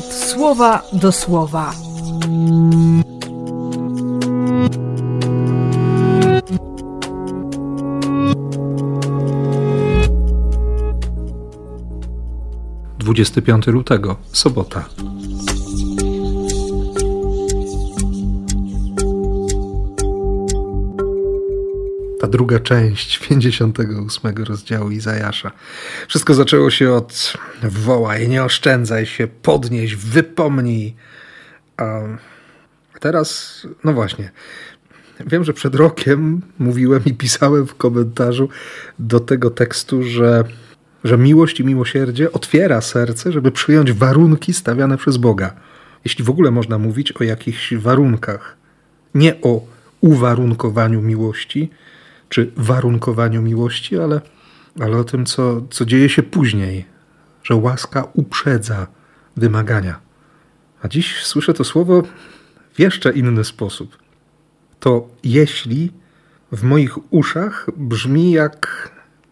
słowa do słowa. Dwudziesty piąty lutego, sobota. Ta druga część 58 rozdziału Izajasza. Wszystko zaczęło się od wołaj, nie oszczędzaj się, podnieś, wypomnij. A teraz, no właśnie, wiem, że przed rokiem mówiłem i pisałem w komentarzu do tego tekstu, że, że miłość i miłosierdzie otwiera serce, żeby przyjąć warunki stawiane przez Boga. Jeśli w ogóle można mówić o jakichś warunkach, nie o uwarunkowaniu miłości, czy warunkowaniu miłości, ale, ale o tym, co, co dzieje się później, że łaska uprzedza wymagania. A dziś słyszę to słowo w jeszcze inny sposób. To jeśli w moich uszach brzmi jak,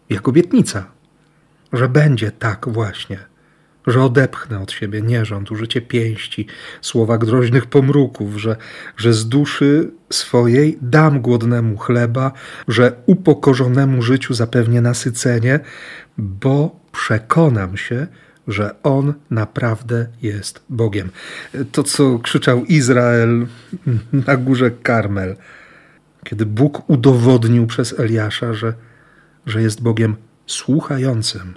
jak obietnica, że będzie tak właśnie że odepchnę od siebie nierząd, użycie pięści, słowa groźnych pomruków, że, że z duszy swojej dam głodnemu chleba, że upokorzonemu życiu zapewnię nasycenie, bo przekonam się, że On naprawdę jest Bogiem. To, co krzyczał Izrael na górze Karmel, kiedy Bóg udowodnił przez Eliasza, że, że jest Bogiem słuchającym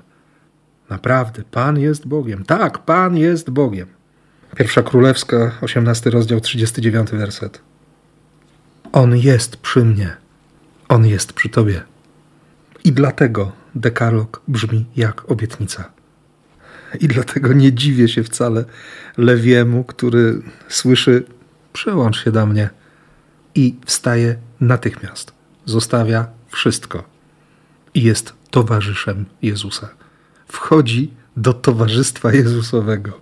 Naprawdę, Pan jest Bogiem. Tak, Pan jest Bogiem. Pierwsza Królewska, 18 rozdział, 39 werset. On jest przy mnie. On jest przy tobie. I dlatego dekalog brzmi jak obietnica. I dlatego nie dziwię się wcale Lewiemu, który słyszy: Przełącz się do mnie. I wstaje natychmiast. Zostawia wszystko. I jest towarzyszem Jezusa wchodzi do towarzystwa Jezusowego.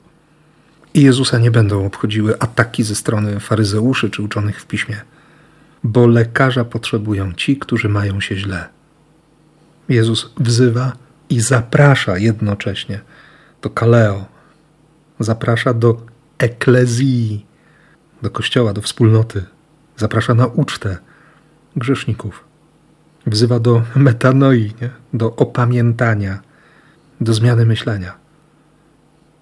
I Jezusa nie będą obchodziły ataki ze strony faryzeuszy czy uczonych w piśmie, bo lekarza potrzebują ci, którzy mają się źle. Jezus wzywa i zaprasza jednocześnie do kaleo, zaprasza do eklezji, do kościoła, do wspólnoty, zaprasza na ucztę grzeszników. Wzywa do metanoi, nie? do opamiętania do zmiany myślenia.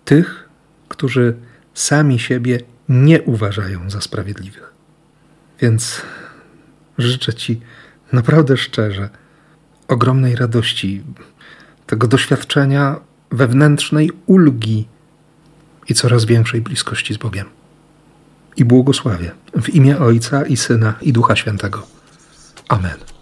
Tych, którzy sami siebie nie uważają za sprawiedliwych. Więc życzę Ci naprawdę szczerze ogromnej radości, tego doświadczenia wewnętrznej ulgi i coraz większej bliskości z Bogiem. I błogosławię w imię Ojca i Syna i Ducha Świętego. Amen.